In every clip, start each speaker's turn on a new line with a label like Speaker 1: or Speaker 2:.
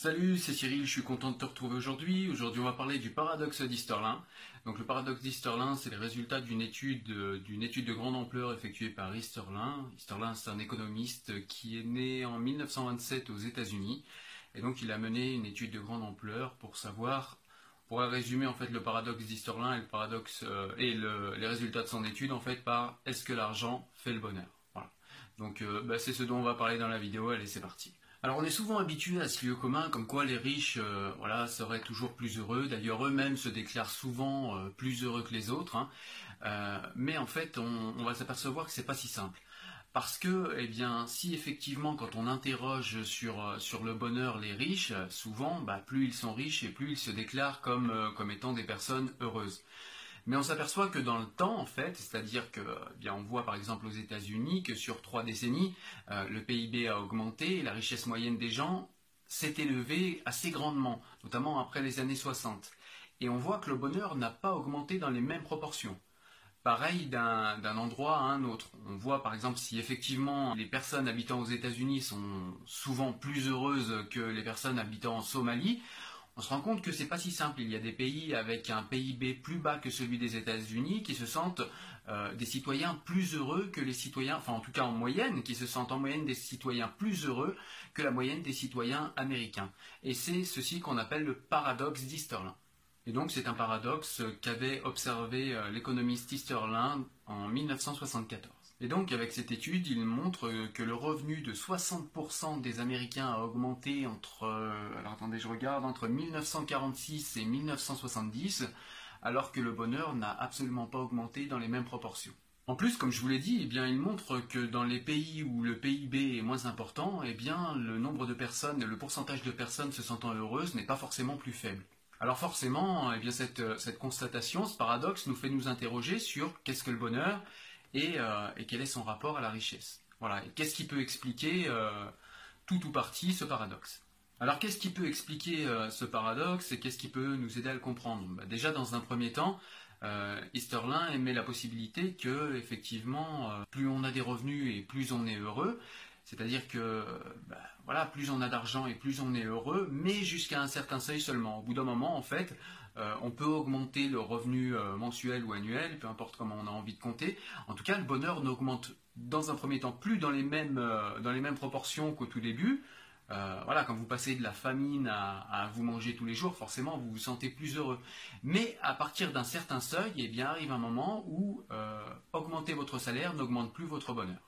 Speaker 1: Salut, c'est Cyril, je suis content de te retrouver aujourd'hui. Aujourd'hui, on va parler du paradoxe d'Easterlin. Donc, le paradoxe d'Easterlin, c'est le résultat d'une étude, d'une étude de grande ampleur effectuée par Easterlin. Easterlin, c'est un économiste qui est né en 1927 aux États-Unis. Et donc, il a mené une étude de grande ampleur pour savoir, pour résumer en fait le paradoxe d'Easterlin et le paradoxe euh, et le- les résultats de son étude en fait par est-ce que l'argent fait le bonheur? Voilà. Donc, euh, bah, c'est ce dont on va parler dans la vidéo. Allez, c'est parti. Alors on est souvent habitué à ce lieu commun comme quoi les riches euh, seraient toujours plus heureux. D'ailleurs eux-mêmes se déclarent souvent euh, plus heureux que les autres. hein. Euh, mais en fait on, va s'apercevoir que c'est pas si simple. Parce que, eh bien, si effectivement, quand on interroge sur, le bonheur les riches, souvent, bah, plus ils sont riches et plus ils se déclarent comme étant des personnes heureuses. Mais on s'aperçoit que dans le temps, en fait, c'est-à-dire que, eh bien, on voit par exemple aux États-Unis que sur trois décennies, euh, le PIB a augmenté et la richesse moyenne des gens s'est élevée assez grandement, notamment après les années 60. Et on voit que le bonheur n'a pas augmenté dans les mêmes proportions. Pareil d'un endroit à un autre. On voit par exemple si effectivement les personnes habitant aux États-Unis sont souvent plus heureuses que les personnes habitant en Somalie, on se rend compte que c'est pas si simple. Il y a des pays avec un PIB plus bas que celui des États-Unis qui se sentent euh, des citoyens plus heureux que les citoyens, enfin en tout cas en moyenne, qui se sentent en moyenne des citoyens plus heureux que la moyenne des citoyens américains. Et c'est ceci qu'on appelle le paradoxe d'Easterlin. Et donc c'est un paradoxe qu'avait observé euh, l'économiste Easterlin en 1974. Et donc avec cette étude, il montre euh, que le revenu de 60% des Américains a augmenté entre, euh, alors attendez, je regarde, entre 1946 et 1970, alors que le bonheur n'a absolument pas augmenté dans les mêmes proportions. En plus, comme je vous l'ai dit, eh bien, il montre que dans les pays où le PIB est moins important, eh bien, le nombre de personnes, le pourcentage de personnes se sentant heureuses n'est pas forcément plus faible. Alors forcément, eh bien, cette, euh, cette constatation, ce paradoxe nous fait nous interroger sur qu'est-ce que le bonheur et, euh, et quel est son rapport à la richesse. Voilà, qu'est-ce qui peut expliquer euh, tout ou partie ce paradoxe? Alors qu'est-ce qui peut expliquer euh, ce paradoxe et qu'est-ce qui peut nous aider à le comprendre? Bah, Déjà dans un premier temps, Easterlin émet la possibilité que effectivement, plus on a des revenus et plus on est heureux. C'est-à-dire que bah, voilà, plus on a d'argent et plus on est heureux, mais jusqu'à un certain seuil seulement. Au bout d'un moment, en fait, euh, on peut augmenter le revenu euh, mensuel ou annuel, peu importe comment on a envie de compter. En tout cas, le bonheur n'augmente dans un premier temps plus dans les mêmes, euh, proportions qu'au tout début. Voilà, quand vous passez de la famine à, vous manger tous les jours, forcément vous vous sentez plus heureux. Mais à partir d'un certain seuil, eh bien arrive un moment où augmenter votre salaire n'augmente plus votre bonheur.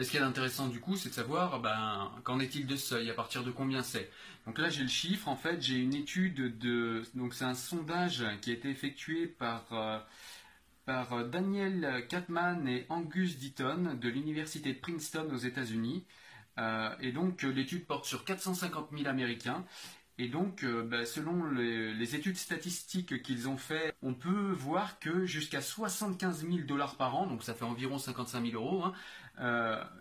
Speaker 1: Et ce qui est intéressant du coup, c'est de savoir ben, qu'en est-il de seuil, à partir de combien c'est. Donc là j'ai le chiffre, en fait j'ai une étude de... Donc c'est un sondage qui a été effectué par, euh, par euh, Daniel Katman et Angus Deaton de l'université de Princeton aux États-Unis. et donc l'étude porte sur 450 000 Américains. Et donc, bah, selon les, études statistiques qu'ils ont fait, on peut voir que jusqu'à 75 000 dollars par an, donc ça fait environ 55 000 euros, hein,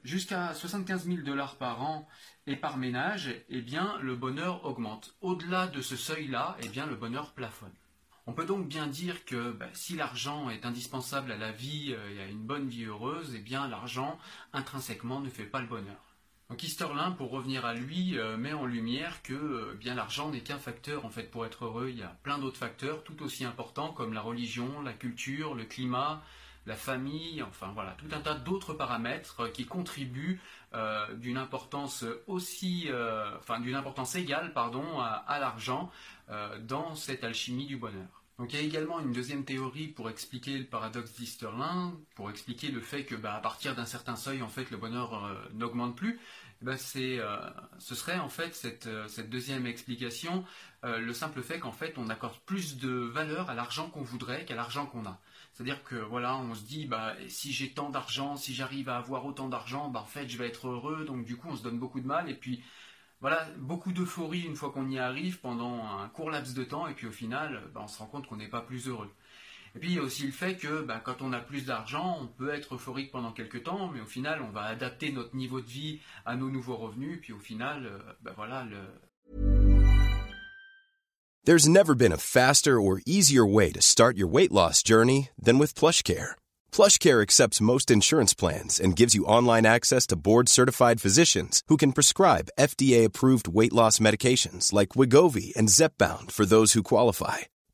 Speaker 1: jusqu'à 75 000 dollars par an et par ménage, eh bien, le bonheur augmente. Au-delà de ce seuil-là, eh bien, le bonheur plafonne. On peut donc bien dire que bah, si l'argent est indispensable à la vie euh, et à une bonne vie heureuse, eh bien l'argent intrinsèquement ne fait pas le bonheur. Donc Easterlin, pour revenir à lui, euh, met en lumière que euh, bien l'argent n'est qu'un facteur en fait pour être heureux. Il y a plein d'autres facteurs tout aussi importants comme la religion, la culture, le climat, la famille, enfin voilà, tout un tas d'autres paramètres qui contribuent d'une importance aussi, enfin d'une importance égale, pardon, à l'argent dans cette alchimie du bonheur. Donc il y a également une deuxième théorie pour expliquer le paradoxe d'Easterlin, pour expliquer le fait que bah, à partir d'un certain seuil, en fait, le bonheur euh, n'augmente plus. Eh ben, euh, ce serait en fait cette, euh, deuxième explication, le simple fait qu'en fait on accorde plus de valeur à l'argent qu'on voudrait qu'à l'argent qu'on a. C'est-à-dire que voilà, on se dit bah si j'ai tant d'argent, si j'arrive à avoir autant d'argent, bah en fait je vais être heureux. Donc du coup on se donne beaucoup de mal et puis voilà, beaucoup d'euphorie une fois qu'on y arrive pendant un court laps de temps, et puis au final, bah, on se rend compte qu'on n'est pas plus heureux. Et puis il y a aussi le fait que bah, quand on a plus d'argent, on peut être euphorique pendant quelques temps, mais au final, on va adapter notre niveau de vie à nos nouveaux revenus, puis au final, euh, bah, voilà le.
Speaker 2: There's never been a faster or easier way to start your weight loss journey than with PlushCare. PlushCare accepts most insurance plans and gives you online access to board-certified physicians who can prescribe FDA-approved weight loss medications like Wigovi and Zepbound for those who qualify.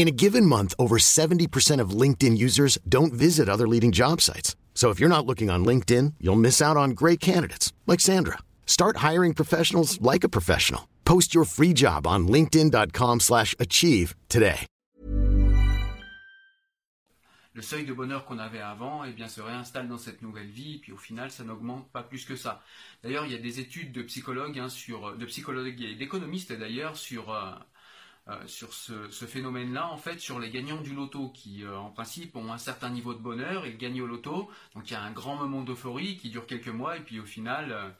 Speaker 3: In a given month, over 70% of LinkedIn users don't visit other leading job sites. So if you're not looking on LinkedIn, you'll miss out on great candidates like Sandra. Start hiring professionals like a professional. Post your free job on linkedin.com/achieve today.
Speaker 1: Le seuil de bonheur qu'on avait avant, eh bien, se réinstalle dans cette nouvelle vie, puis au final, ça n'augmente pas plus que ça. D'ailleurs, il y a des études de psychologues, hein, sur, de psychologues et d'économistes d'ailleurs, sur euh, euh, sur ce, phénomène-là, en fait, sur les gagnants du loto qui, euh, en principe, ont un certain niveau de bonheur, ils gagnent au loto, donc il y a un grand moment d'euphorie qui dure quelques mois, et puis au final,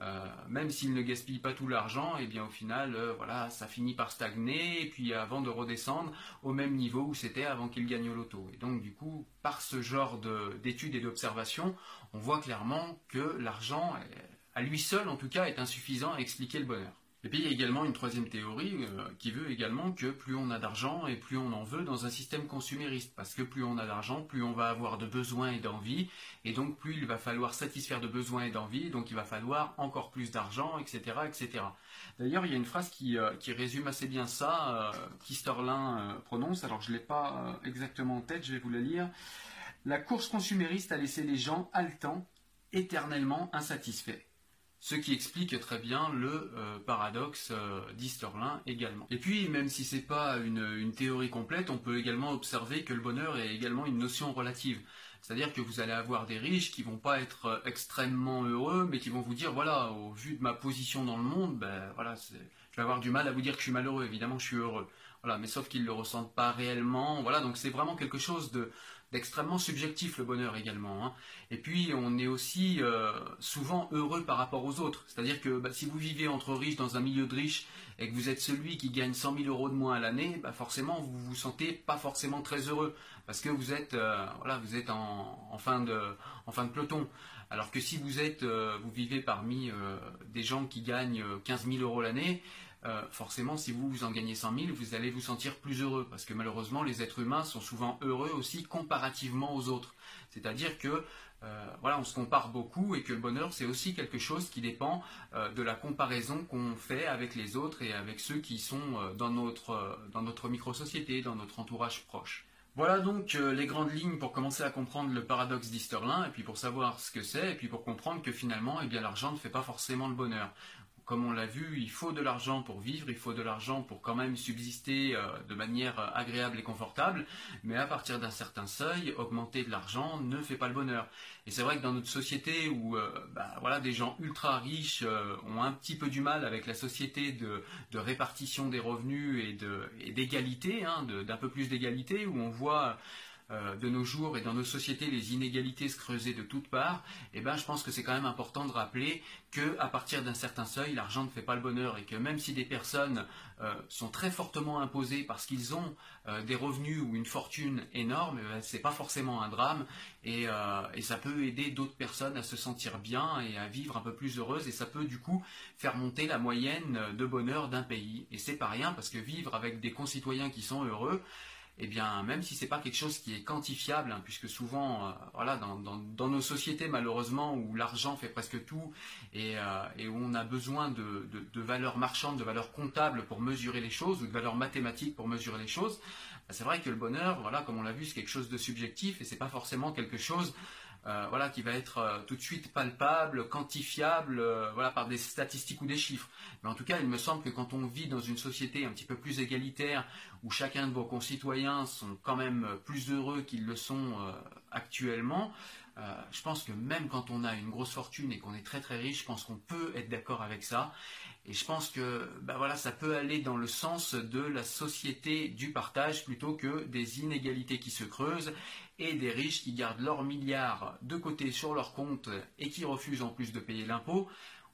Speaker 1: euh, même s'ils ne gaspillent pas tout l'argent, et eh bien au final, voilà, ça finit par stagner, et puis avant de redescendre au même niveau où c'était avant qu'ils gagnent au loto. Et donc du coup, par ce genre d'études et d'observations, on voit clairement que l'argent, à lui seul en tout cas, est insuffisant à expliquer le bonheur. Et puis il y a également une troisième théorie euh, qui veut également que plus on a d'argent et plus on en veut dans un système consumériste. Parce que plus on a d'argent, plus on va avoir de besoins et d'envie. Et donc plus il va falloir satisfaire de besoins et d'envie. Donc il va falloir encore plus d'argent, etc. etc. D'ailleurs, il y a une phrase qui, euh, résume assez bien ça, euh, qu'Isterlin prononce. Alors je ne l'ai pas exactement en tête, je vais vous la lire. La course consumériste a laissé les gens haletants, éternellement insatisfaits. Ce qui explique très bien le euh, paradoxe euh, d'Easterlin également. Et puis, même si ce n'est pas une, théorie complète, on peut également observer que le bonheur est également une notion relative. C'est-à-dire que vous allez avoir des riches qui vont pas être euh, extrêmement heureux, mais qui vont vous dire voilà, au vu de ma position dans le monde, ben voilà, je vais avoir du mal à vous dire que je suis malheureux. Évidemment, je suis heureux. Voilà, mais sauf qu'ils le ressentent pas réellement. Voilà, donc c'est vraiment quelque chose de d'extrêmement subjectif le bonheur également. Hein. Et puis on est aussi euh, souvent heureux par rapport aux autres. C'est-à-dire que bah, si vous vivez entre riches dans un milieu de riches et que vous êtes celui qui gagne 100 000 euros de moins à l'année, bah, forcément vous vous sentez pas forcément très heureux parce que vous êtes euh, vous êtes en, fin de en peloton. Alors que si vous êtes euh, vous vivez parmi des gens qui gagnent 15 000 euros l'année, euh, forcément, si vous, vous en gagnez 100 000, vous allez vous sentir plus heureux, parce que malheureusement, les êtres humains sont souvent heureux aussi comparativement aux autres. C'est-à-dire que euh, voilà, on se compare beaucoup et que le bonheur, c'est aussi quelque chose qui dépend euh, de la comparaison qu'on fait avec les autres et avec ceux qui sont dans notre, dans notre micro-société, dans notre entourage proche. Voilà donc les grandes lignes pour commencer à comprendre le paradoxe d'Easterlin et puis pour savoir ce que c'est et puis pour comprendre que finalement, eh bien, l'argent ne fait pas forcément le bonheur comme on l'a vu, il faut de l'argent pour vivre, il faut de l'argent pour quand même subsister euh, de manière agréable et confortable, mais à partir d'un certain seuil, augmenter de l'argent ne fait pas le bonheur. Et c'est vrai que dans notre société où euh, bah, des gens ultra riches euh, ont un petit peu du mal avec la société de, répartition des revenus et d'égalité, hein, d'un peu plus d'égalité, où on voit euh, de nos jours et dans nos sociétés les inégalités se creuser de toutes parts, eh ben, je pense que c'est quand même important de rappeler qu'à partir d'un certain seuil, l'argent ne fait pas le bonheur et que même si des personnes euh, sont très fortement imposées parce qu'ils ont euh, des revenus ou une fortune énorme, eh ben, ce n'est pas forcément un drame et, et ça peut aider d'autres personnes à se sentir bien et à vivre un peu plus heureuses et ça peut du coup faire monter la moyenne de bonheur d'un pays. Et c'est pas rien parce que vivre avec des concitoyens qui sont heureux, eh bien, même si c'est pas quelque chose qui est quantifiable, hein, puisque souvent, euh, voilà, dans, nos sociétés malheureusement où l'argent fait presque tout euh, et, où on a besoin de, valeurs marchandes, de valeurs comptables pour mesurer les choses ou de valeurs mathématiques pour mesurer les choses, bah, c'est vrai que le bonheur, voilà, comme on l'a vu, c'est quelque chose de subjectif et c'est pas forcément quelque chose euh, voilà, qui va être euh, tout de suite palpable, quantifiable, euh, voilà, par des statistiques ou des chiffres. Mais en tout cas, il me semble que quand on vit dans une société un petit peu plus égalitaire, où chacun de vos concitoyens sont quand même plus heureux qu'ils le sont actuellement, je pense que même quand on a une grosse fortune et qu'on est très très riche, je pense qu'on peut être d'accord avec ça. Et je pense que bah voilà, ça peut aller dans le sens de la société du partage plutôt que des inégalités qui se creusent et des riches qui gardent leurs milliards de côté sur leur compte et qui refusent en plus de payer l'impôt.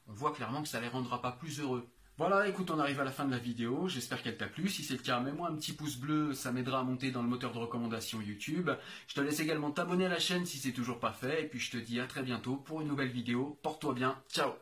Speaker 1: On voit clairement que ça ne les rendra pas plus heureux. Voilà, écoute, on arrive à la fin de la vidéo. J'espère qu'elle t'a plu. Si c'est le cas, mets-moi un petit pouce bleu, ça m'aidera à monter dans le moteur de recommandation YouTube. Je te laisse également t'abonner à la chaîne si c'est toujours pas fait. Et puis je te dis à très bientôt pour une nouvelle vidéo. Porte-toi bien. Ciao